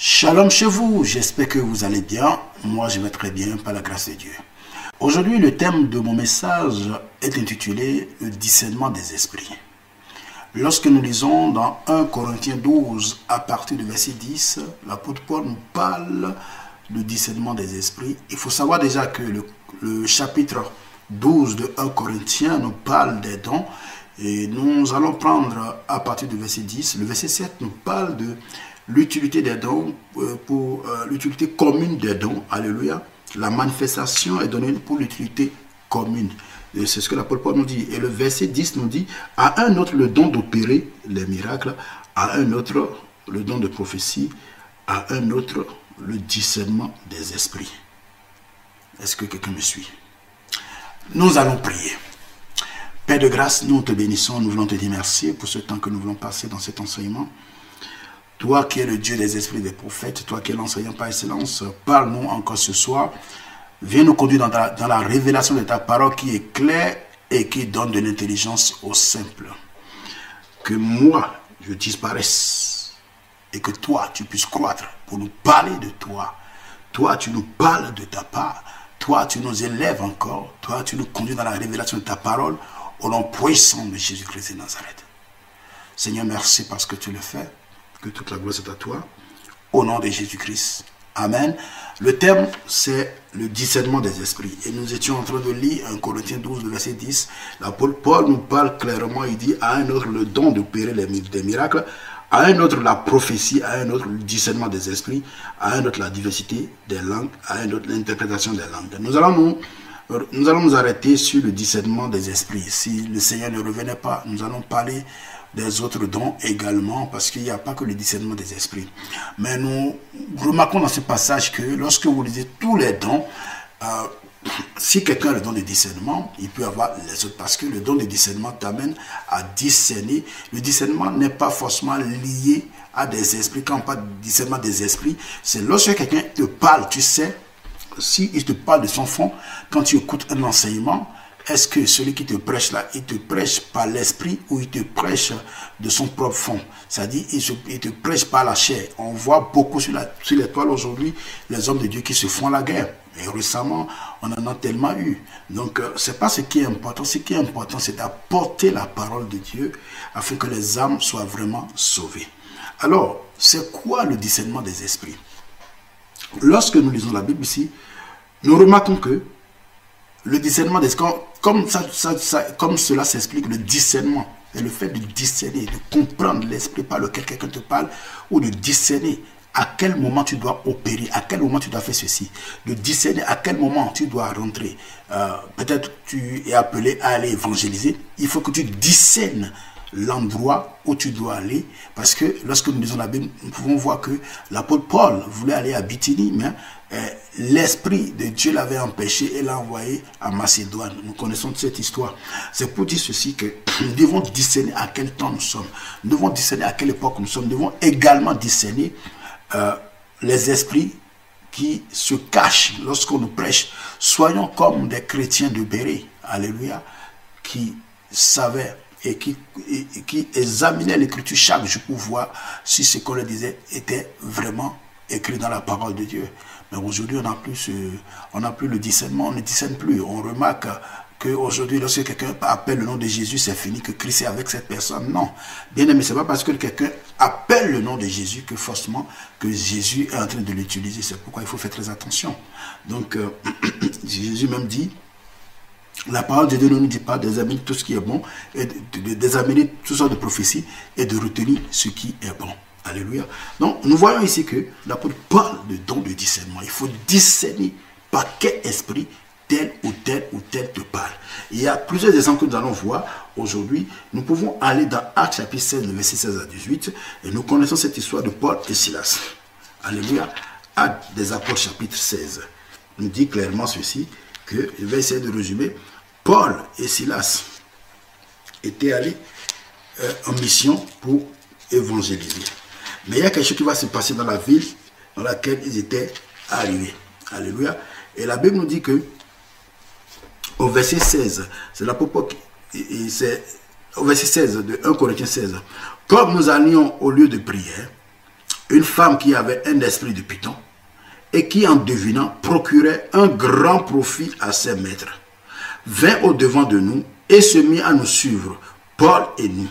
Shalom chez vous, j'espère que vous allez bien. Moi, je vais très bien par la grâce de Dieu. Aujourd'hui, le thème de mon message est intitulé Le discernement des esprits. Lorsque nous lisons dans 1 Corinthiens 12, à partir du verset 10, l'apôtre Paul nous parle du discernement des esprits. Il faut savoir déjà que le, le chapitre 12 de 1 Corinthiens nous parle des dons. Et nous allons prendre à partir du verset 10. Le verset 7 nous parle de l'utilité des dons, euh, pour euh, l'utilité commune des dons. Alléluia. La manifestation est donnée pour l'utilité commune. C'est ce que l'apôtre Paul nous dit. Et le verset 10 nous dit, à un autre le don d'opérer les miracles, à un autre le don de prophétie, à un autre le discernement des esprits. Est-ce que quelqu'un me suit? Nous allons prier. Père de grâce, nous te bénissons, nous voulons te dire merci pour ce temps que nous voulons passer dans cet enseignement. Toi qui es le Dieu des esprits des prophètes, toi qui es l'enseignant par excellence, parle-nous encore ce soir. Viens nous conduire dans, la révélation de ta parole qui est claire et qui donne de l'intelligence au simple. Que moi, je disparaisse et que toi, tu puisses croître pour nous parler de toi. Toi, tu nous parles de ta part. Toi, tu nous élèves encore. Toi, tu nous conduis dans la révélation de ta parole au nom puissant de Jésus-Christ de Nazareth. Seigneur, merci parce que tu le fais que toute la gloire soit à toi. Au nom de Jésus-Christ. Amen. Le thème, c'est le discernement des esprits. Et nous étions en train de lire un Corinthiens 12, verset 10. L'apôtre Paul nous parle clairement, il dit à un autre le don d'opérer des miracles, à un autre la prophétie, à un autre le discernement des esprits, à un autre la diversité des langues, à un autre l'interprétation des langues. Nous allons nous, nous allons nous arrêter sur le discernement des esprits. Si le Seigneur ne revenait pas, nous allons parler des autres dons également, parce qu'il n'y a pas que le discernement des esprits. Mais nous remarquons dans ce passage que lorsque vous lisez tous les dons, euh, si quelqu'un a le don de discernement, il peut avoir les autres, parce que le don de discernement t'amène à discerner. Le discernement n'est pas forcément lié à des esprits. Quand on parle de discernement des esprits, c'est lorsque quelqu'un te parle, tu sais, il te parle de son fond, quand tu écoutes un enseignement, est-ce que celui qui te prêche là, il te prêche par l'esprit ou il te prêche de son propre fond? C'est-à-dire, il, te prêche par la chair. On voit beaucoup sur, la, sur l'étoile aujourd'hui les hommes de Dieu qui se font la guerre. Et récemment, on en a tellement eu. Donc, euh, c'est pas ce qui est important. Ce qui est important, c'est d'apporter la parole de Dieu afin que les âmes soient vraiment sauvées. Alors, c'est quoi le discernement des esprits? Lorsque nous lisons la Bible ici, nous remarquons que le discernement des comme, ça, comme cela s'explique, le discernement est le fait de discerner, de comprendre l'esprit par lequel quelqu'un te parle, ou de discerner à quel moment tu dois opérer, à quel moment tu dois faire ceci, de discerner à quel moment tu dois rentrer. Euh, peut-être tu es appelé à aller évangéliser, il faut que tu discernes l'endroit où tu dois aller. Parce que lorsque nous lisons la Bible, nous pouvons voir que l'apôtre Paul voulait aller à Bithynie, mais l'Esprit de Dieu l'avait empêché et l'a envoyé à Macédoine. Nous connaissons cette histoire. C'est pour dire ceci que nous devons discerner à quel temps nous sommes. Nous devons discerner à quelle époque nous sommes. Nous devons également discerner euh, les esprits qui se cachent lorsqu'on nous prêche. Soyons comme des chrétiens de Béret. Alléluia. Qui savaient et qui, qui examinait l'écriture chaque jour pour voir si ce qu'on leur disait était vraiment écrit dans la parole de Dieu. Mais aujourd'hui, on n'a n'a plus le discernement, on ne discerne plus. On remarque qu'aujourd'hui, lorsque quelqu'un appelle le nom de Jésus, c'est fini, que Christ est avec cette personne. Non. Bien aimé, ce n'est pas parce que quelqu'un appelle le nom de Jésus que forcément que Jésus est en train de l'utiliser. C'est pourquoi il faut faire très attention. Donc, euh, Jésus même dit, la parole de Dieu ne nous dit pas d'examiner tout ce qui est bon, et d'examiner toutes sortes de prophéties et de retenir ce qui est bon. Alléluia. Donc, nous voyons ici que l'apôtre parle de don de discernement. Il faut discerner par quel esprit tel ou tel ou tel te parle. Il y a plusieurs exemples que nous allons voir aujourd'hui. Nous pouvons aller dans Actes chapitre 16, verset 16 à 18, et nous connaissons cette histoire de Paul et Silas. Alléluia. Actes des apôtres chapitre 16 nous dit clairement ceci, que je vais essayer de résumer. Paul et Silas étaient allés euh, en mission pour évangéliser. Mais il y a quelque chose qui va se passer dans la ville dans laquelle ils étaient arrivés. Alléluia. Et la Bible nous dit que au verset 16, c'est l'apôtre c'est au verset 16 de 1 Corinthiens 16, comme nous allions au lieu de prière, une femme qui avait un esprit de python et qui, en devinant, procurait un grand profit à ses maîtres, vint au devant de nous et se mit à nous suivre, Paul et nous.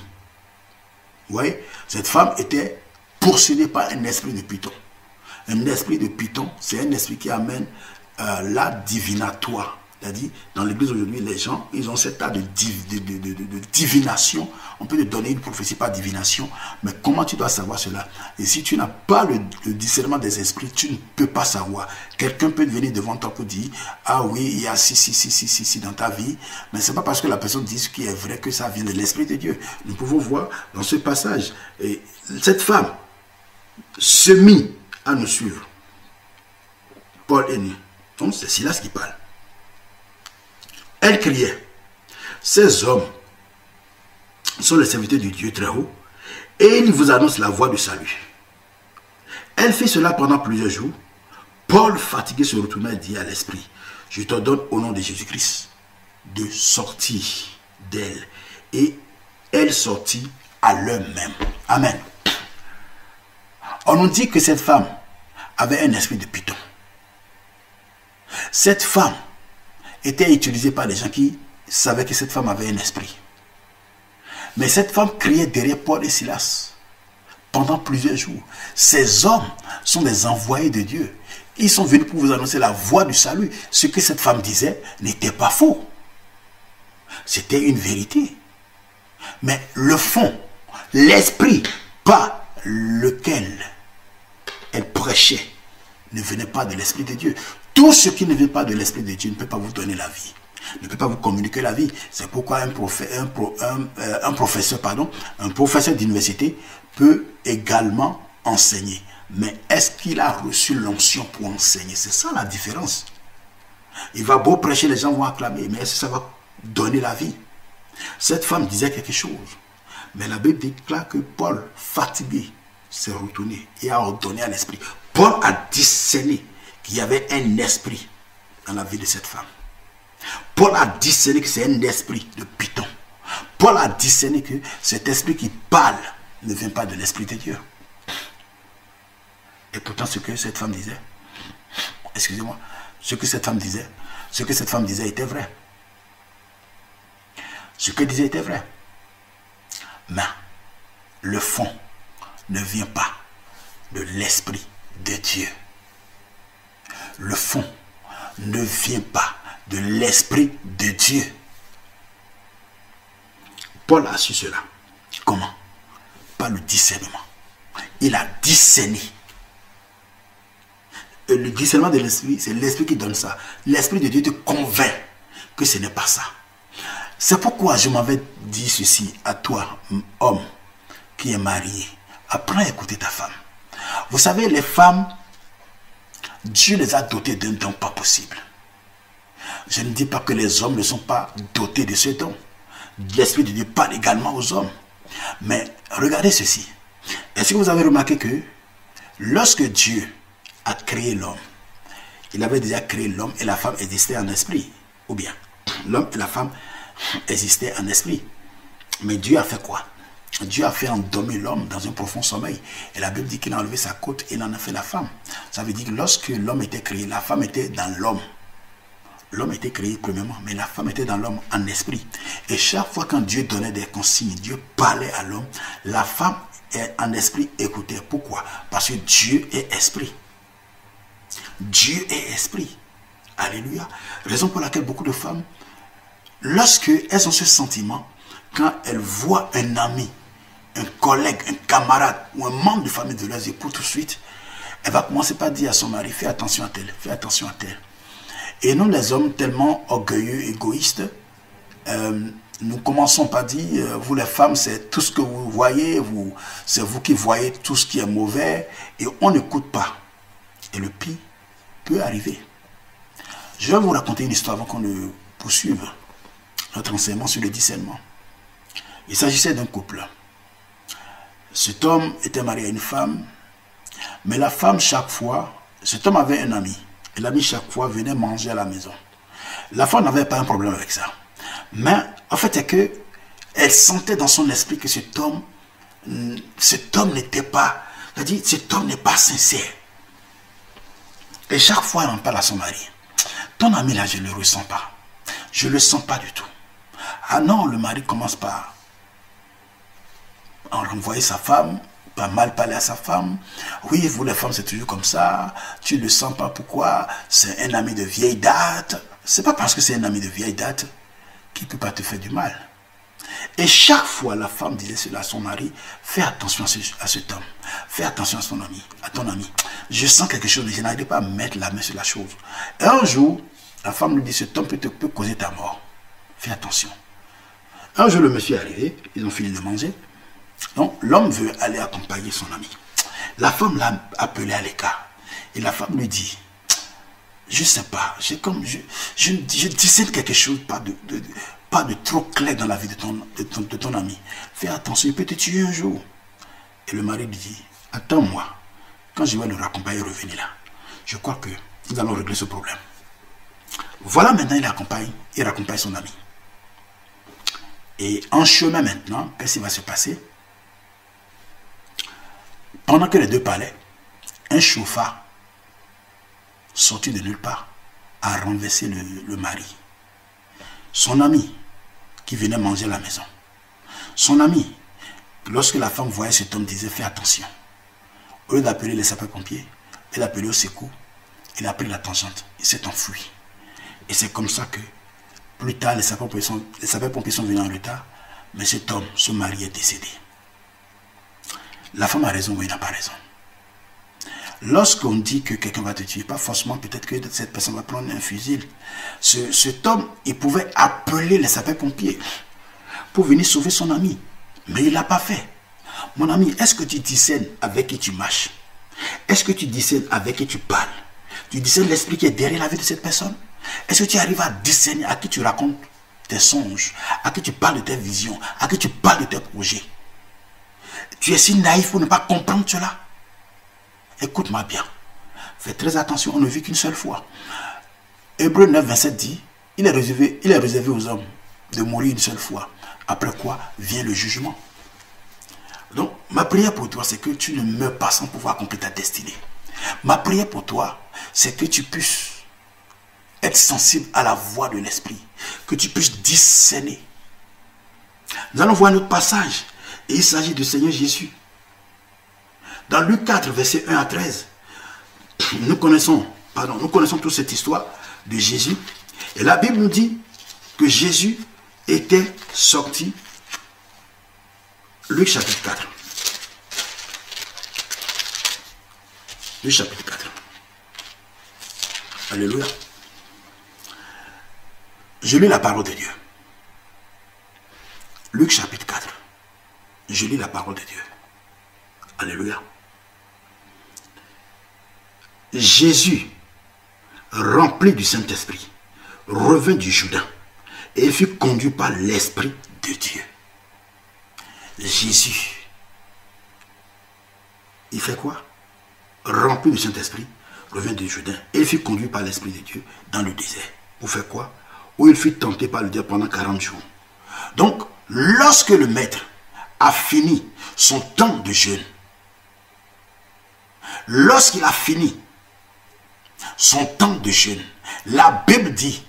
Vous voyez, cette femme était possédée par un esprit de python. Un esprit de python, c'est un esprit qui amène euh, la divinatoire. C'est-à-dire, dans l'église aujourd'hui, les gens, ils ont cet tas de, divination. On peut te donner une prophétie par divination, mais comment tu dois savoir cela? Et si tu n'as pas le, discernement des esprits, tu ne peux pas savoir. Quelqu'un peut venir devant toi pour dire, ah oui, il y a si, si, si, si, si, si dans ta vie, mais c'est pas parce que la personne dit ce qui est vrai que ça vient de l'Esprit de Dieu. Nous pouvons voir dans ce passage, et cette femme se mit à nous suivre. Paul est nu. Donc c'est Silas qui parle. Elle criait, ces hommes sont les serviteurs du Dieu très haut et ils vous annoncent la voie du salut. Elle fit cela pendant plusieurs jours. Paul, fatigué, se retourna et dit à l'esprit, je te donne au nom de Jésus-Christ de sortir d'elle. Et elle sortit à l'heure même. Amen. On nous dit que cette femme avait un esprit de python. Cette femme était utilisée par des gens qui savaient que cette femme avait un esprit. Mais cette femme criait derrière Paul et Silas pendant plusieurs jours. Ces hommes sont des envoyés de Dieu. Ils sont venus pour vous annoncer la voie du salut. Ce que cette femme disait n'était pas faux. C'était une vérité. Mais le fond, l'esprit par lequel elle prêchait ne venait pas de l'Esprit de Dieu. Tout ce qui ne vient pas de l'Esprit de Dieu ne peut pas vous donner la vie, ne peut pas vous communiquer la vie. C'est pourquoi un, euh, un, professeur, pardon, un professeur d'université peut également enseigner. Mais est-ce qu'il a reçu l'onction pour enseigner? C'est ça la différence. Il va beau prêcher, les gens vont acclamer, mais est-ce que ça va donner la vie? Cette femme disait quelque chose. Mais la Bible déclare que Paul, fatigué, s'est retourné et a ordonné à l'esprit. Paul a discerné qu'il y avait un esprit dans la vie de cette femme. Paul a discerné que c'est un esprit de python. Paul a discerné que cet esprit qui parle ne vient pas de l'esprit de Dieu. Et pourtant, ce que cette femme disait, excusez-moi, ce que cette femme disait, ce que cette femme disait était vrai. Ce que disait était vrai. Mais le fond ne vient pas de l'Esprit de Dieu. Le fond ne vient pas de l'Esprit de Dieu. Paul a su cela. Comment? Par le discernement. Il a discerné. le discernement de l'Esprit, c'est l'Esprit qui donne ça. L'Esprit de Dieu te convainc que ce n'est pas ça. C'est pourquoi je m'avais dit ceci à toi, homme, qui est marié. Apprends à écouter ta femme. Vous savez, les femmes, Dieu les a dotées d'un don pas possible. Je ne dis pas que les hommes ne sont pas dotés de ce don. L'Esprit de Dieu parle également aux hommes. Mais regardez ceci. Est-ce que vous avez remarqué que lorsque Dieu a créé l'homme, il avait déjà créé l'homme et la femme existaient en esprit? Ou bien, l'homme et la femme existaient en esprit. Mais Dieu a fait quoi? Dieu a fait endormir l'homme dans un profond sommeil. Et la Bible dit qu'il a enlevé sa côte et il en a fait la femme. Ça veut dire que lorsque l'homme était créé, la femme était dans l'homme. L'homme était créé premièrement, mais la femme était dans l'homme en esprit. Et chaque fois quand Dieu donnait des consignes, Dieu parlait à l'homme, la femme est en esprit écoutait. Pourquoi? Parce que Dieu est esprit. Dieu est esprit. Alléluia. Raison pour laquelle beaucoup de femmes, lorsque elles ont ce sentiment, quand elles voient un ami un collègue, un camarade ou un membre de famille de leurs époux tout de suite, elle va commencer par dire à son mari, fais attention à tel, fais attention à tel. Et nous, les hommes tellement orgueilleux, égoïstes, euh, nous commençons par dire, euh, vous les femmes, c'est tout ce que vous voyez, vous, c'est vous qui voyez tout ce qui est mauvais, et on n'écoute pas. Et le pire peut arriver. Je vais vous raconter une histoire avant qu'on ne poursuive notre enseignement sur le discernement. Il s'agissait d'un couple. Cet homme était marié à une femme, mais la femme, chaque fois, cet homme avait un ami. Et l'ami, chaque fois, venait manger à la maison. La femme n'avait pas un problème avec ça. Mais, en fait, c'est que elle sentait dans son esprit que cet homme, cet homme n'était pas dit, cet homme n'est pas sincère. Et chaque fois, elle en parle à son mari. Ton ami là, je ne le ressens pas. Je ne le sens pas du tout. Ah non, le mari commence par en renvoyer sa femme, pas mal parler à sa femme. Oui, vous les femmes, c'est toujours comme ça. Tu ne le sens pas pourquoi? C'est un ami de vieille date. C'est pas parce que c'est un ami de vieille date qu'il ne peut pas te faire du mal. Et chaque fois, la femme disait cela à son mari, fais attention à, cet homme, fais attention à son ami, à ton ami. Je sens quelque chose, mais je n'arrive pas à mettre la main sur la chose. Et un jour, la femme lui dit, cet homme peut, te, peut causer ta mort. Fais attention. Un jour, le monsieur est arrivé, ils ont fini de manger. Donc, l'homme veut aller accompagner son ami. La femme l'a appelé à l'écart. Et la femme lui dit, je ne sais pas, comme, je, je, je quelque chose, pas de, trop clair dans la vie de ton, de ton, ami. Fais attention, il peut te tuer un jour. Et le mari lui dit, attends-moi, quand je vais le raccompagner, revenir là, je crois que nous allons régler ce problème. Voilà maintenant, il accompagne, il raccompagne son ami. Et en chemin maintenant, qu'est-ce qui va se passer? Pendant que les deux parlaient, un chauffard sorti de nulle part a renversé le mari son ami qui venait manger à la maison. Son ami, lorsque la femme voyait cet homme, disait Fais attention. Au lieu d'appeler les sapeurs-pompiers, elle appelait au secours, il a pris la tangente, il s'est enfui. Et c'est comme ça que, plus tard, les sapeurs-pompiers sont, sont venus en retard, mais cet homme, son mari, est décédé. La femme a raison ou il n'a pas raison. Lorsqu'on dit que quelqu'un va te tuer, pas forcément peut-être que cette personne va prendre un fusil. Ce, cet homme, il pouvait appeler les sapeurs-pompiers pour venir sauver son ami. Mais il ne l'a pas fait. Mon ami, est-ce que tu discernes avec qui tu marches? Est-ce que tu discernes avec qui tu parles? Tu discernes l'esprit qui est derrière la vie de cette personne? Est-ce que tu arrives à discerner à qui tu racontes tes songes, à qui tu parles de tes visions, à qui tu parles de tes projets? Tu es si naïf pour ne pas comprendre cela Écoute-moi bien. Fais très attention, on ne vit qu'une seule fois. Hébreu 9, 27 dit, il est, réservé, il est réservé aux hommes de mourir une seule fois. Après quoi vient le jugement. Donc, ma prière pour toi, c'est que tu ne meurs pas sans pouvoir accomplir ta destinée. Ma prière pour toi, c'est que tu puisses être sensible à la voix de l'Esprit, que tu puisses discerner. Nous allons voir notre passage, et il s'agit du Seigneur Jésus. Dans Luc 4, verset 1 à 13, nous connaissons, nous connaissons toute cette histoire de Jésus. Et la Bible nous dit que Jésus était sorti. Luc chapitre 4. Luc chapitre 4. Alléluia. Je lis la parole de Dieu. Luc chapitre 4. Je lis la parole de Dieu. Alléluia. Jésus, rempli du Saint-Esprit, revint du Jourdain et fut conduit par l'Esprit de Dieu. Jésus, il fait quoi? Rempli du Saint-Esprit, revint du Jourdain et fut conduit par l'Esprit de Dieu dans le désert. Pour faire quoi? Où il fut tenté par le diable pendant 40 jours. Donc, lorsque le maître a fini son temps de jeûne, lorsqu'il a fini son temps de jeûne, la Bible dit,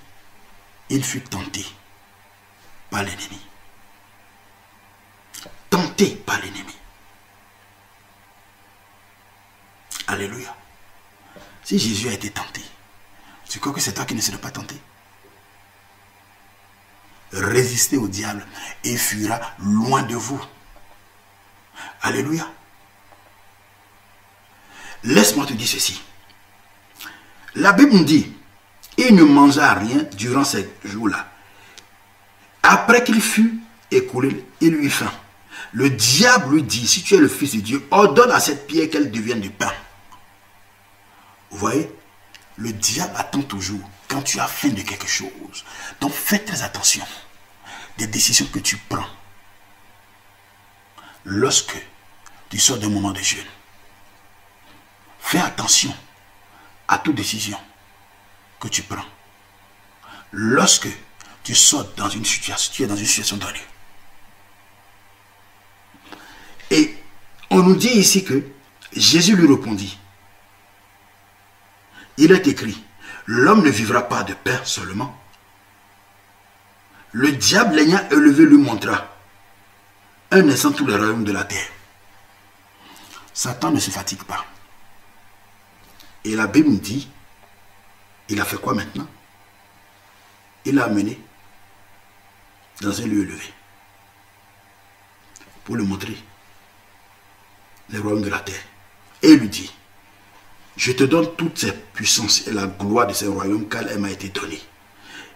il fut tenté par l'ennemi. Tenté par l'ennemi. Alléluia. Si Jésus a été tenté, tu crois que c'est toi qui ne serais pas tenté? Résistez au diable et fuira loin de vous. Alléluia. Laisse-moi te dire ceci. La Bible nous dit, il ne mangea rien durant ces jours-là. Après qu'il fut écoulé, il lui faim. Le diable lui dit, si tu es le Fils de Dieu, ordonne à cette pierre qu'elle devienne du pain. Vous voyez, le diable attend toujours quand tu as faim de quelque chose. Donc fais très attention des décisions que tu prends lorsque tu sors d'un moment de jeûne. Fais attention à toute décision que tu prends. Lorsque tu sors dans une situation, tu es dans une situation donnée. Et on nous dit ici que Jésus lui répondit, il est écrit, l'homme ne vivra pas de pain seulement. Le diable l'ayant élevé lui montra un instant tous les royaumes de la terre. Satan ne se fatigue pas. Et la Bible dit, il a fait quoi maintenant? Il l'a amené dans un lieu élevé pour lui montrer les royaumes de la terre. Et il lui dit, je te donne toutes ces puissances et la gloire de ces royaumes car elle m'a été donnée.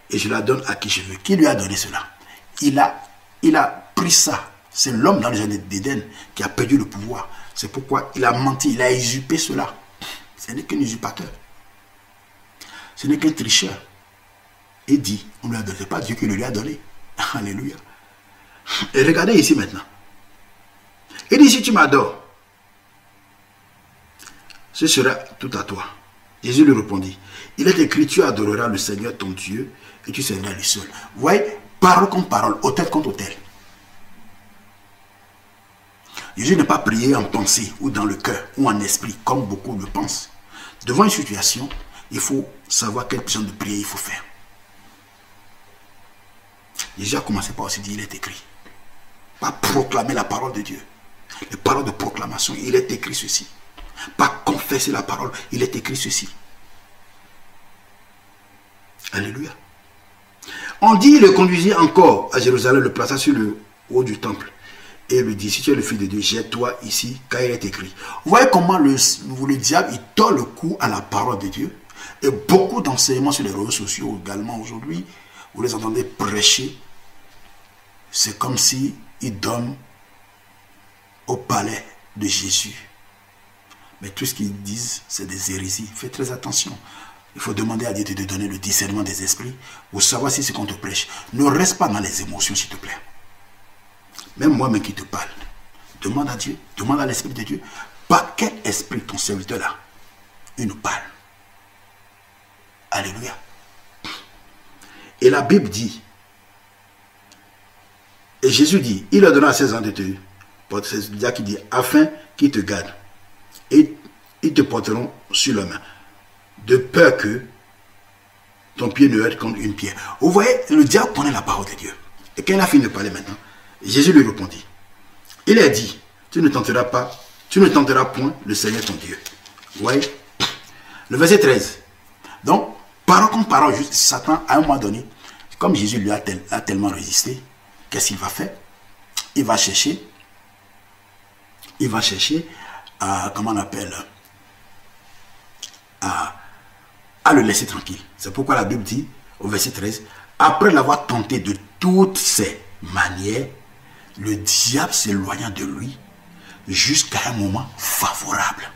Et je la donne à qui je veux. Qui lui a donné cela? Il a, il a pris ça. C'est l'homme dans le jardin d'Éden qui a perdu le pouvoir. C'est pourquoi il a menti, il a usurpé cela. Ce n'est qu'un usurpateur. Ce n'est qu'un tricheur. Et dit, on ne lui a donné, pas Dieu qui le lui a donné. Alléluia. Et regardez ici maintenant. Il dit, si tu m'adores, ce sera tout à toi. Jésus lui répondit, il est écrit, tu adoreras le Seigneur ton Dieu et tu serviras lui seul. Vous voyez, parole contre parole, hôtel contre hôtel. Jésus n'est pas prié en pensée ou dans le cœur ou en esprit, comme beaucoup le pensent. Devant une situation, il faut savoir quelle position de prière il faut faire. Jésus a commencé par aussi dire, il est écrit. Pas proclamer la parole de Dieu. Les paroles de proclamation, il est écrit ceci. Pas confesser la parole, il est écrit ceci. Alléluia. On dit, il le conduisit encore à Jérusalem, le plaça sur le haut du temple. Et lui dit, si tu es le fils de Dieu, jette-toi ici, car il est écrit. Vous voyez comment le, le diable, il tord le cou à la parole de Dieu. Et beaucoup d'enseignements sur les réseaux sociaux également aujourd'hui, vous les entendez prêcher. C'est comme si ils dorment au palais de Jésus. Mais tout ce qu'ils disent, c'est des hérésies. Fais très attention. Il faut demander à Dieu de te donner le discernement des esprits pour savoir si c'est qu'on te prêche. Ne reste pas dans les émotions, s'il te plaît. Même moi-même qui te parle. Demande à Dieu, demande à l'Esprit de Dieu, par quel esprit ton serviteur là, il nous parle. Alléluia. Et la Bible dit, et Jésus dit, il a donné à 16 ans de te c'est qui dit, afin qu'ils te gardent. Et ils te porteront sur la main. De peur que ton pied ne heurte contre une pierre. Vous voyez, le diable connaît la parole de Dieu. Et quand il a fini de parler maintenant, Jésus lui répondit. Il a dit, tu ne tenteras pas, tu ne tenteras point le Seigneur ton Dieu. Vous voyez Le verset 13. Donc, parole contre parole, Satan, à un moment donné, comme Jésus lui a, a tellement résisté, qu'est-ce qu'il va faire? Il va chercher il va chercher à, comment on appelle, à, à le laisser tranquille. C'est pourquoi la Bible dit au verset 13, après l'avoir tenté de toutes ses manières, le diable s'éloigna de lui jusqu'à un moment favorable.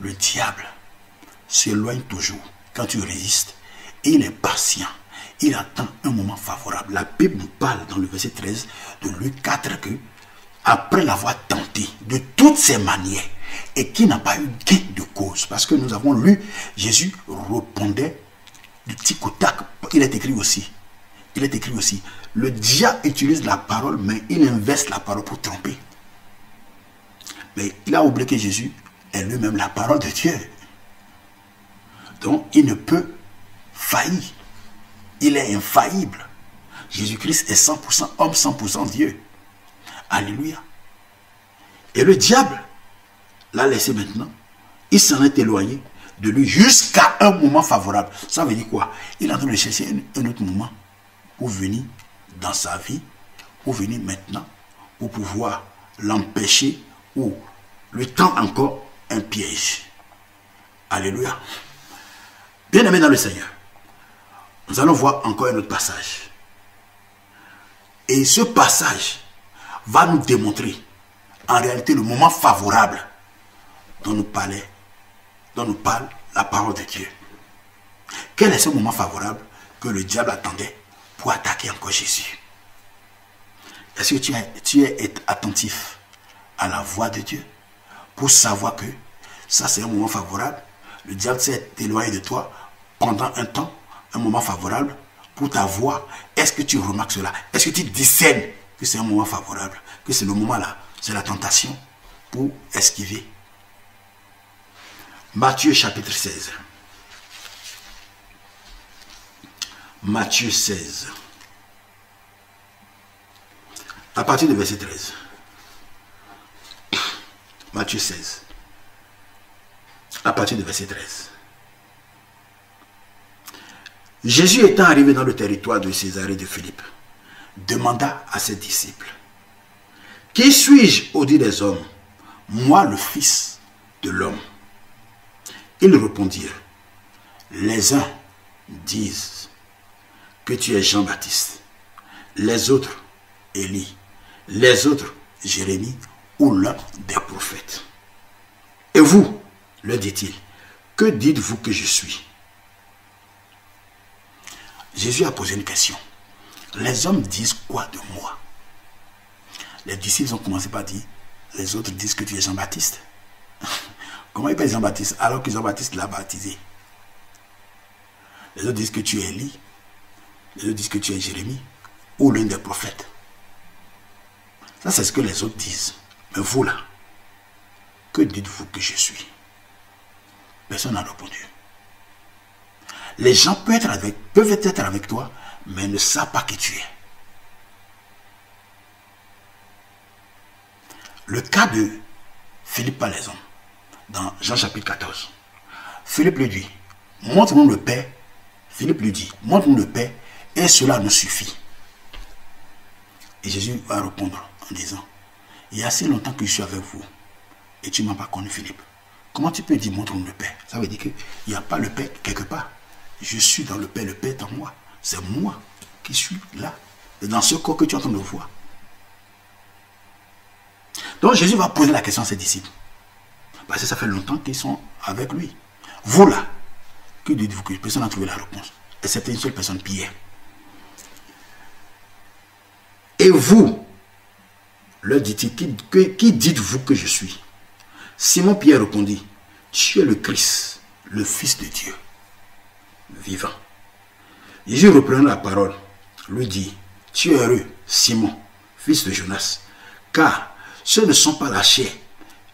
Le diable s'éloigne toujours quand tu résistes il est patient. Il attend un moment favorable. La Bible nous parle dans le verset 13 de Luc 4 que après l'avoir tenté de toutes ses manières et qui n'a pas eu gain de cause. Parce que nous avons lu, Jésus répondait du petit tac. Il est écrit aussi. Il est écrit aussi. Le diable utilise la parole, mais il inverse la parole pour tromper. Mais il a oublié que Jésus est lui-même la parole de Dieu. Donc il ne peut faillir. Il est infaillible. Jésus-Christ est 100% homme, 100% Dieu. Alléluia. Et le diable l'a laissé maintenant. Il s'en est éloigné de lui jusqu'à un moment favorable. Ça veut dire quoi? Il est en train de chercher un, autre moment venir dans sa vie, pour venir maintenant, pour pouvoir l'empêcher ou lui tendre encore un piège. Alléluia. Bien aimé dans le Seigneur, nous allons voir encore un autre passage. Et ce passage va nous démontrer en réalité le moment favorable dont nous parlait, dont nous parle la parole de Dieu. Quel est ce moment favorable que le diable attendait pour attaquer encore Jésus Est-ce que tu es, tu es attentif à la voix de Dieu pour savoir que ça c'est un moment favorable? Le diable s'est éloigné de toi pendant un temps, un moment favorable pour ta voix. Est-ce que tu remarques cela? Est-ce que tu discernes que c'est un moment favorable, que c'est le moment là, c'est la tentation. pour esquiver? Matthieu chapitre 16. Matthieu 16. À partir du verset 13. Matthieu 16. À partir du verset 13. Jésus étant arrivé dans le territoire de Césarée de Philippe, demanda à ses disciples, Qui suis-je au dit des hommes Moi le Fils de l'homme? Ils répondirent, Les uns disent que tu es Jean-Baptiste, les autres Élie, les autres Jérémie ou l'un des prophètes. Et vous, leur dit-il, que dites-vous que je suis? Jésus a posé une question. Les hommes disent quoi de moi? Les disciples ont commencé par dire, les autres disent que tu es Jean-Baptiste. Comment ils peuvent Jean-Baptiste alors que Jean-Baptiste l'a baptisé? Les autres disent que tu es Élie. Les autres disent que tu es Jérémie ou l'un des prophètes. Ça, c'est ce que les autres disent. Mais vous là, que dites-vous que je suis? Personne n'a répondu. Les gens peuvent être, avec, toi, mais ne savent pas qui tu es. Le cas de Philippe Palaison, dans Jean chapitre 14. Philippe lui dit, montre-nous le Père. Philippe lui dit, montre-nous le Père, et cela nous suffit. Et Jésus va répondre en disant, il y a assez longtemps que je suis avec vous, et tu ne m'as pas connu, Philippe. Comment tu peux dire montre-nous le Père? Ça veut dire qu'il n'y a pas le Père quelque part. Je suis dans le Père, le Père est en moi. C'est moi qui suis là. Dans ce corps que tu es en train de voir. Donc Jésus va poser la question à ses disciples. Parce que ça fait longtemps qu'ils sont avec lui. Vous là, que dites-vous que personne n'a trouvé la réponse? Et c'était une seule personne, Pierre. Et vous, leur dit-il, qui, dites-vous que je suis? Simon Pierre répondit, tu es le Christ, le Fils de Dieu vivant. Jésus reprenant la parole, lui dit, tu es heureux, Simon, fils de Jonas, car ce ne sont pas la chair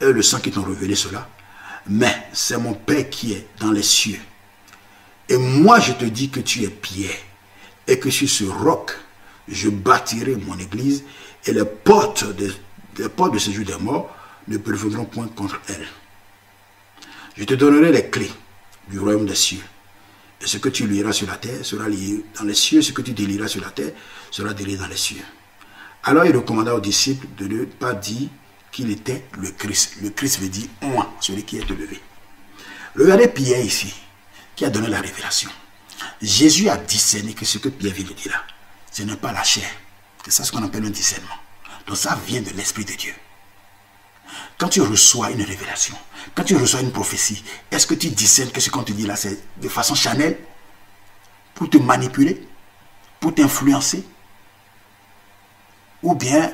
et le sang qui t'ont révélé cela, mais c'est mon Père qui est dans les cieux. Et moi je te dis que tu es Pierre, et que sur ce roc, je bâtirai mon église, et les portes de, portes de ce jour des morts ne prévaudront point contre elle. Je te donnerai les clés du royaume des cieux. Et ce que tu liras sur la terre sera lié dans les cieux, ce que tu délieras sur la terre sera délié dans les cieux. Alors il recommanda aux disciples de ne pas dire qu'il était le Christ. Le Christ veut dire moi, celui qui est élevé. Regardez Pierre ici, qui a donné la révélation. Jésus a discerné que ce que Pierre vient de dire là, ce n'est pas la chair. C'est ça ce qu'on appelle un discernement. Donc ça vient de l'Esprit de Dieu. Quand tu reçois une révélation, quand tu reçois une prophétie, est-ce que tu discernes que ce qu'on te dit là, c'est de façon chanel pour te manipuler, pour t'influencer? Ou bien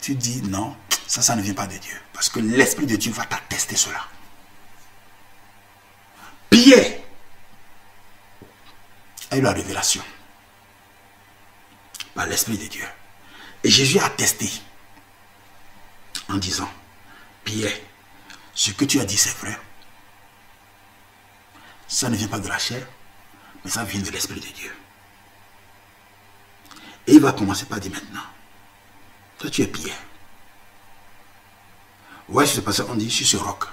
tu dis non, ça, ça ne vient pas de Dieu. Parce que l'Esprit de Dieu va t'attester cela. Pierre a eu la révélation par l'Esprit de Dieu. Et Jésus a attesté en disant, Pierre, ce que tu as dit, c'est vrai. Ça ne vient pas de la chair, mais ça vient de l'Esprit de Dieu. Et il va commencer par dire maintenant, toi tu es Pierre. Ouais, c'est passé, on dit sur ce roc.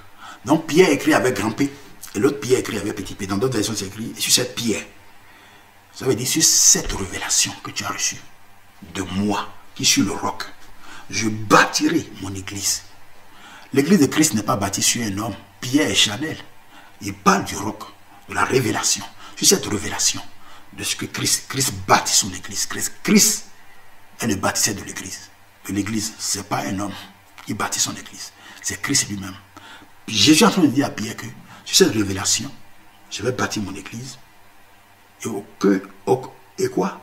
Donc Pierre écrit avec grand P, et l'autre Pierre écrit avec petit P. Dans d'autres versions, c'est écrit sur cette pierre. Ça veut dire sur cette révélation que tu as reçue de moi, qui suis le roc, je bâtirai mon église. L'église de Christ n'est pas bâtie sur un homme, Pierre et Chanel. Il parle du roc, de la révélation. Sur cette révélation de ce que Christ, Christ bâtit son église. Christ, Christ est le bâtisseur de l'église. L'église, ce n'est pas un homme qui bâtit son église. C'est Christ lui-même. Jésus est en train de dire à Pierre que sur cette révélation, je vais bâtir mon église. Et, que, et quoi?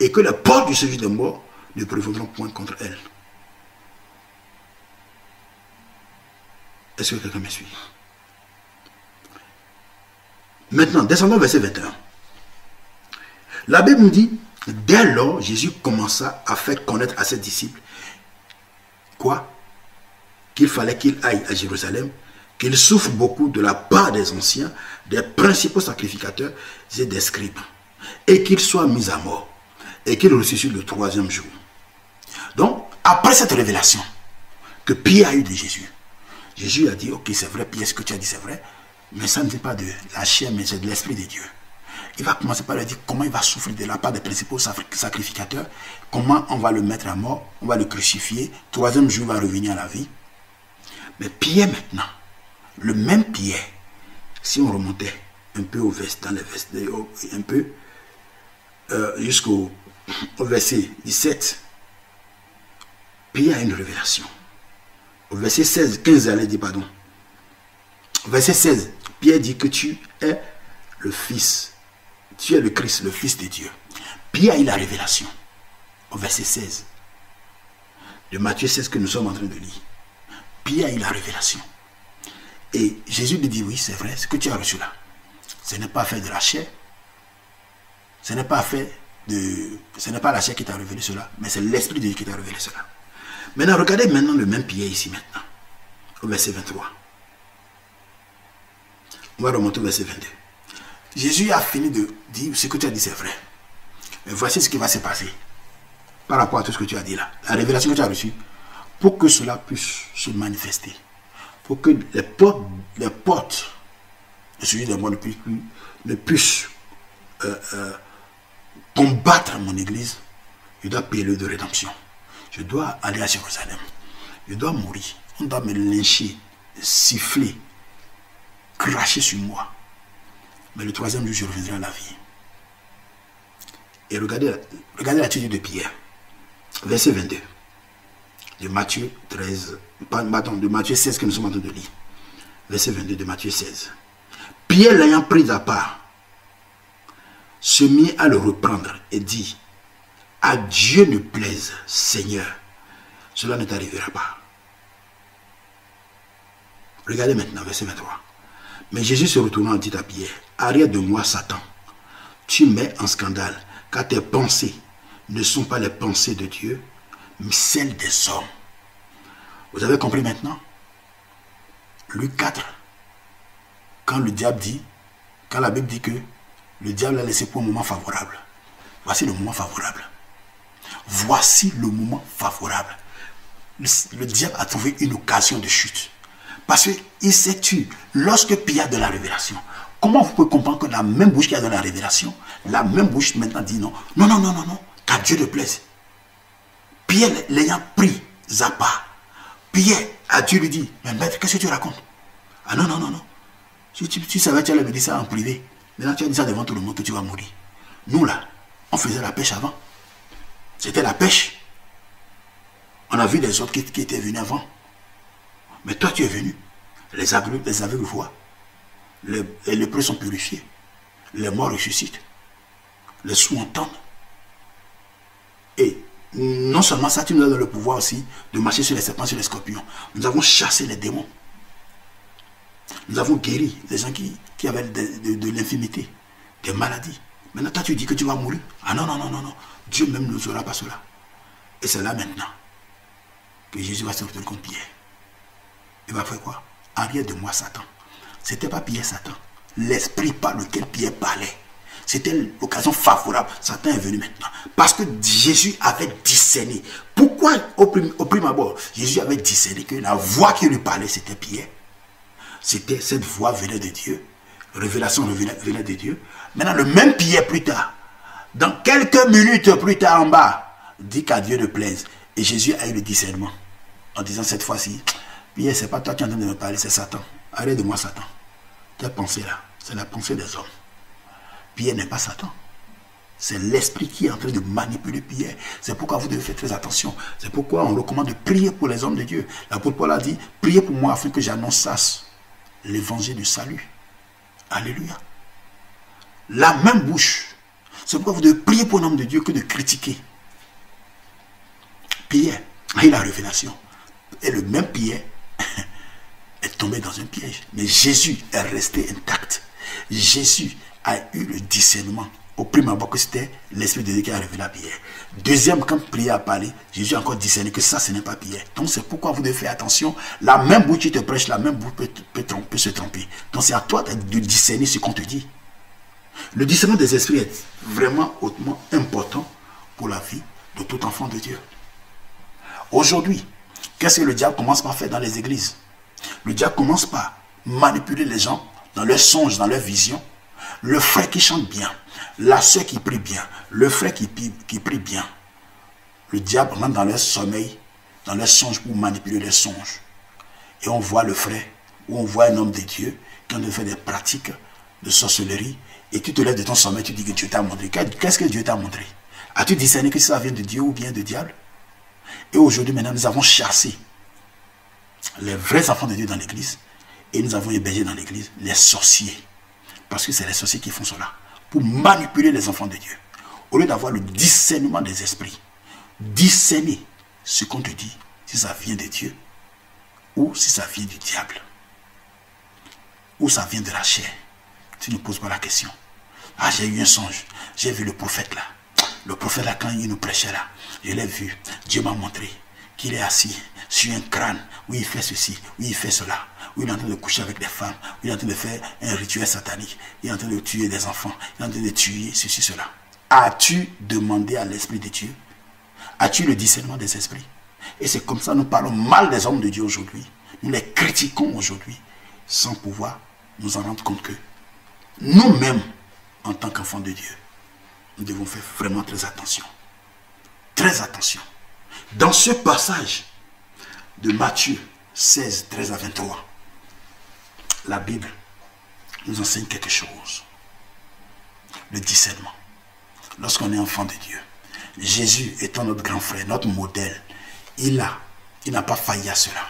Et que la porte du séjour de mort ne prévaudront point contre elle. Est-ce que quelqu'un me suit? Maintenant, descendons verset 21. La Bible nous dit, dès lors, Jésus commença à faire connaître à ses disciples quoi? Qu'il fallait qu'il aille à Jérusalem, qu'il souffre beaucoup de la part des anciens, des principaux sacrificateurs et des scribes, et qu'il soit mis à mort, et qu'il ressuscite le troisième jour. Donc, après cette révélation que Pierre a eue de Jésus, Jésus a dit, ok, c'est vrai, Pierre, ce que tu as dit, c'est vrai, mais ça ne vient pas de la chair, mais c'est de l'Esprit de Dieu. Il va commencer par lui dire comment il va souffrir de la part des principaux sacrificateurs, comment on va le mettre à mort, on va le crucifier, troisième jour il va revenir à la vie. Mais Pierre maintenant, le même Pierre, si on remontait un peu au verset, dans les versets, un peu euh, jusqu'au verset 17, Pierre a une révélation. Au verset 16, 15, elle dit pardon. verset 16, Pierre dit que tu es le Fils. Tu es le Christ, le Fils de Dieu. Pierre a eu la révélation. Au verset 16. De Matthieu 16 que nous sommes en train de lire. Pierre a eu la révélation. Et Jésus lui dit, oui, c'est vrai, ce que tu as reçu là, ce n'est pas fait de la chair. Ce n'est pas fait Ce n'est pas la chair qui t'a révélé cela, mais c'est l'Esprit de Dieu qui t'a révélé cela. Maintenant, regardez maintenant le même Pierre ici maintenant, au verset 23. On va remonter au verset 22. Jésus a fini de dire ce que tu as dit, c'est vrai. Mais voici ce qui va se passer par rapport à tout ce que tu as dit là. La révélation que tu as reçue, pour que cela puisse se manifester, pour que les portes, les portes de celui de moi ne puissent, ne puissent euh, euh, combattre mon église, je dois payer le de rédemption. Je dois aller à Jérusalem. Je dois mourir. On doit me lyncher, siffler, cracher sur moi. Mais le troisième jour, je reviendrai à la vie. Et regardez, regardez l'attitude de Pierre. Verset 22. De Matthieu 13. Pardon, de Matthieu 16 que nous sommes en train de lire. Verset 22 de Matthieu 16. Pierre l'ayant pris à part, se mit à le reprendre et dit, à Dieu ne plaise, Seigneur, cela ne t'arrivera pas. Regardez maintenant, verset 23. Mais Jésus se retournant dit à Pierre, Arrête de moi, Satan. Tu mets en scandale, car tes pensées ne sont pas les pensées de Dieu, mais celles des hommes. Vous avez compris maintenant? Luc 4, quand le diable dit, quand la Bible dit que le diable a laissé pour un moment favorable, voici le moment favorable. Voici le moment favorable. Le, diable a trouvé une occasion de chute. Parce qu'il s'est tué lorsque Pierre de la révélation. Comment vous pouvez comprendre que la même bouche qui a donné la révélation, la même bouche maintenant dit non, non, non, non, non, non, qu'à Dieu te plaise. Pierre l'ayant pris Zappa, Pierre a Dieu lui dit, mais maître, qu'est-ce que tu racontes? Ah non, non, non, non. Si tu, savais, tu allais me dire ça en privé. Maintenant, tu as dit ça devant tout le monde que tu vas mourir. Nous, là, on faisait la pêche avant. C'était la pêche. On a vu les autres qui, étaient venus avant. Mais toi, tu es venu. Les aveugles, les aveugles voient. Les, les sont purifiés. Les morts ressuscitent. Les sous entendent. Et non seulement ça, tu nous donné le pouvoir aussi de marcher sur les serpents, sur les scorpions. Nous avons chassé les démons. Nous avons guéri les gens qui, avaient de, de l'infimité, des maladies. Maintenant, toi, tu dis que tu vas mourir. Ah non, non, non, non, non. Dieu même ne saura pas cela. Et c'est là maintenant que Jésus va se retourner contre Pierre. Il va faire quoi? Arrière de moi, Satan. Ce n'était pas Pierre, Satan. L'esprit par lequel Pierre parlait. C'était l'occasion favorable. Satan est venu maintenant. Parce que Jésus avait discerné. Pourquoi au, premier abord, Jésus avait discerné que la voix qui lui parlait, c'était Pierre? C'était cette voix venait de Dieu. Révélation venait de Dieu. Maintenant, le même Pierre plus tard, dans quelques minutes plus tard en bas, dit qu'à Dieu ne plaise. Et Jésus a eu le discernement. En disant cette fois-ci, Pierre, c'est pas toi qui es en train de me parler, c'est Satan. Arrête de moi, Satan. Ta pensée là, c'est la pensée des hommes. Pierre n'est pas Satan. C'est l'esprit qui est en train de manipuler Pierre. C'est pourquoi vous devez faire très attention. C'est pourquoi on recommande de prier pour les hommes de Dieu. L'apôtre Paul a dit, priez pour moi afin que j'annonce l'évangile du salut. Alléluia. La même bouche c'est pourquoi vous devez prier pour un homme de Dieu que de critiquer. Pierre a eu la révélation. Et le même Pierre est tombé dans un piège. Mais Jésus est resté intact. Jésus a eu le discernement au prime abord que c'était l'Esprit de Dieu qui a révélé à Pierre. Deuxième, quand Pierre a parlé, Jésus a encore discerné que ça, ce n'est pas Pierre. Donc c'est pourquoi vous devez faire attention. La même bouche qui te prêche, la même bouche peut, peut, se tromper. Donc c'est à toi de discerner ce qu'on te dit. Le discernement des esprits est vraiment hautement important pour la vie de tout enfant de Dieu. Aujourd'hui, qu'est-ce que le diable commence par faire dans les églises? Le diable commence par manipuler les gens dans leurs songes, dans leurs visions. Le frère qui chante bien, la soeur qui prie bien, le frère qui, prie bien. Le diable rentre dans leur sommeil, dans leurs songes pour manipuler les songes. Et on voit le frère, ou on voit un homme de Dieu qui en fait des pratiques de sorcellerie, et tu te lèves de ton sommeil, tu dis que Dieu t'a montré. Qu'est-ce que Dieu t'a montré? As-tu discerné que ça vient de Dieu ou bien de diable? Et aujourd'hui, maintenant, nous avons chassé les vrais enfants de Dieu dans l'église, et nous avons hébergé dans l'église les sorciers. Parce que c'est les sorciers qui font cela manipuler les enfants de Dieu. Au lieu d'avoir le discernement des esprits, discerner ce qu'on te dit, si ça vient de Dieu ou si ça vient du diable, ou ça vient de la chair. Tu ne poses pas la question. Ah, j'ai eu un songe, j'ai vu le prophète là. Le prophète là, quand il nous prêchait là, je l'ai vu. Dieu m'a montré qu'il est assis sur un crâne, où il fait ceci, où il fait cela où il est en train de coucher avec des femmes, où il est en train de faire un rituel satanique, il est en train de tuer des enfants, il est en train de tuer ceci, cela. As-tu demandé à l'Esprit de Dieu? As-tu le discernement des esprits? Et c'est comme ça que nous parlons mal des hommes de Dieu aujourd'hui. Nous les critiquons aujourd'hui sans pouvoir nous en rendre compte que nous-mêmes, en tant qu'enfants de Dieu, nous devons faire vraiment très attention. Très attention. Dans ce passage de Matthieu 16, 13 à 23, la Bible nous enseigne quelque chose. Le discernement. Lorsqu'on est enfant de Dieu, Jésus étant notre grand frère, notre modèle, il a, il n'a pas failli à cela.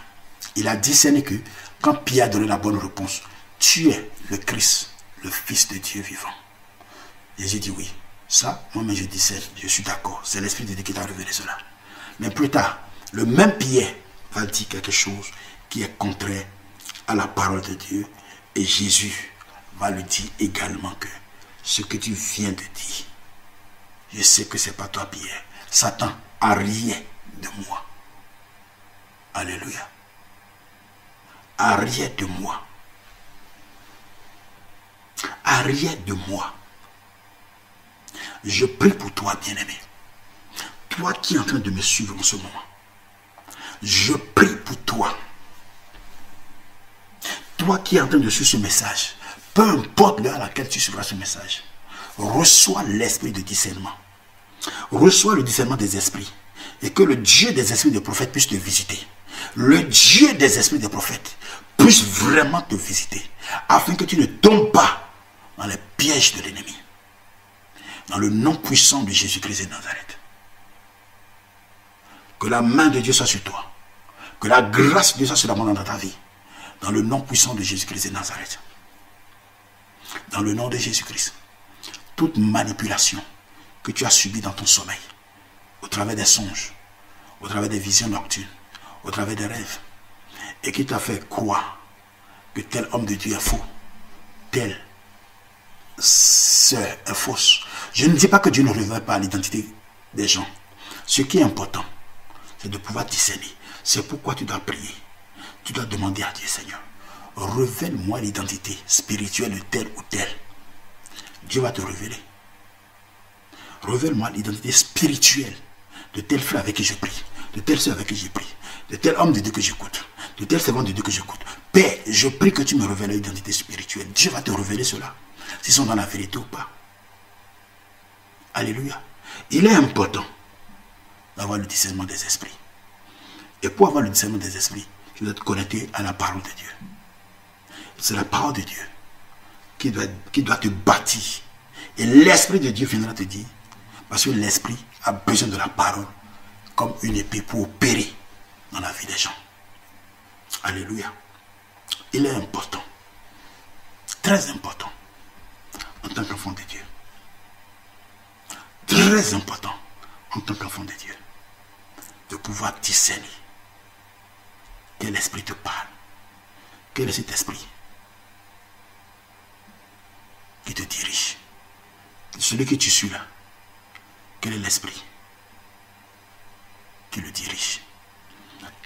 Il a discerné que quand Pierre a donné la bonne réponse, tu es le Christ, le Fils de Dieu vivant. Jésus dit oui. Ça, moi-même je discerne, je suis d'accord. C'est l'Esprit de Dieu qui t'a révélé cela. Mais plus tard, le même Pierre va dire quelque chose qui est contraire à la parole de Dieu. Et Jésus va lui dire également que ce que tu viens de dire, je sais que ce n'est pas toi, Pierre. Satan a rien de moi. Alléluia. A rien de moi. A rien de moi. Je prie pour toi, bien-aimé. Toi qui es en train de me suivre en ce moment. Je prie pour toi toi qui es en train de suivre ce message, peu importe l'heure à laquelle tu suivras ce message, reçois l'esprit de discernement. Reçois le discernement des esprits. Et que le Dieu des esprits des prophètes puisse te visiter. Le Dieu des esprits des prophètes puisse vraiment te visiter. Afin que tu ne tombes pas dans les pièges de l'ennemi. Dans le nom puissant de Jésus-Christ de Nazareth. Que la main de Dieu soit sur toi. Que la grâce de Dieu soit sur la dans ta vie dans le nom puissant de Jésus-Christ de Nazareth. Dans le nom de Jésus-Christ. Toute manipulation que tu as subie dans ton sommeil, au travers des songes, au travers des visions nocturnes, au travers des rêves, et qui t'a fait croire que tel homme de Dieu est faux, tel sœur est fausse. Je ne dis pas que Dieu ne révèle pas l'identité des gens. Ce qui est important, c'est de pouvoir discerner. C'est pourquoi tu dois prier tu dois demander à Dieu, Seigneur, révèle-moi l'identité spirituelle de tel ou tel. Dieu va te révéler. Révèle-moi l'identité spirituelle de tel frère avec qui je prie, de telle soeur avec qui je prie, de tel homme de Dieu que j'écoute, de tel servant de Dieu que j'écoute. Père, je prie que tu me révèles l'identité spirituelle. Dieu va te révéler cela, s'ils sont dans la vérité ou pas. Alléluia. Il est important d'avoir le discernement des esprits. Et pour avoir le discernement des esprits, tu dois être connecté à la parole de Dieu. C'est la parole de Dieu qui doit, qui doit te bâtir. Et l'Esprit de Dieu viendra te dire, parce que l'Esprit a besoin de la parole comme une épée pour opérer dans la vie des gens. Alléluia. Il est important, très important, en tant qu'enfant de Dieu. Très important, en tant qu'enfant de Dieu, de pouvoir discerner quel esprit te parle Quel est cet esprit qui te dirige celui que tu suis là, quel est l'esprit qui le dirige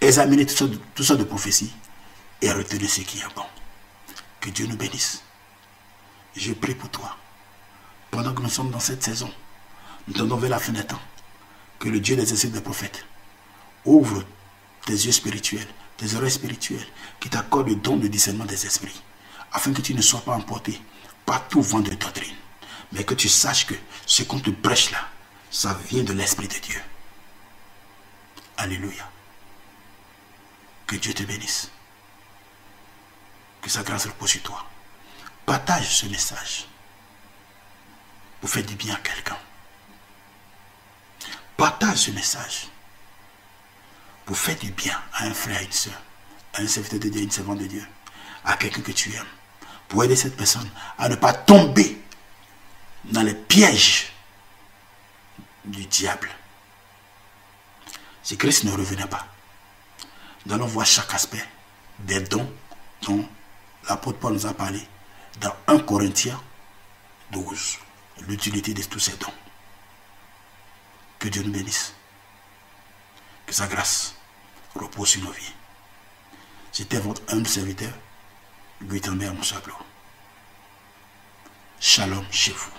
Examinez tout ça, tout ça de prophétie et retenez ce qui est bon. Que Dieu nous bénisse. Je prie pour toi. Pendant que nous sommes dans cette saison, nous tendons vers la fenêtre. Que le Dieu des esprits des prophètes ouvre tes yeux spirituels, tes oreilles spirituelles, qui t'accorde le don de discernement des esprits, afin que tu ne sois pas emporté par tout vent de doctrine, mais que tu saches que ce qu'on te brèche là, ça vient de l'Esprit de Dieu. Alléluia. Que Dieu te bénisse. Que sa grâce repose sur toi. Partage ce message pour faire du bien à quelqu'un. Partage ce message pour faire du bien à un frère, une soeur, à un serviteur de Dieu, une servante de Dieu, à quelqu'un que tu aimes, pour aider cette personne à ne pas tomber dans les pièges du diable. Si Christ ne revenait pas, nous allons voir chaque aspect des dons dont l'apôtre Paul nous a parlé dans 1 Corinthiens 12, l'utilité de tous ces dons. Que Dieu nous bénisse. Que sa grâce repose sur nos vies. C'était votre humble serviteur, Louis Tambert Moussablo. Shalom chez vous.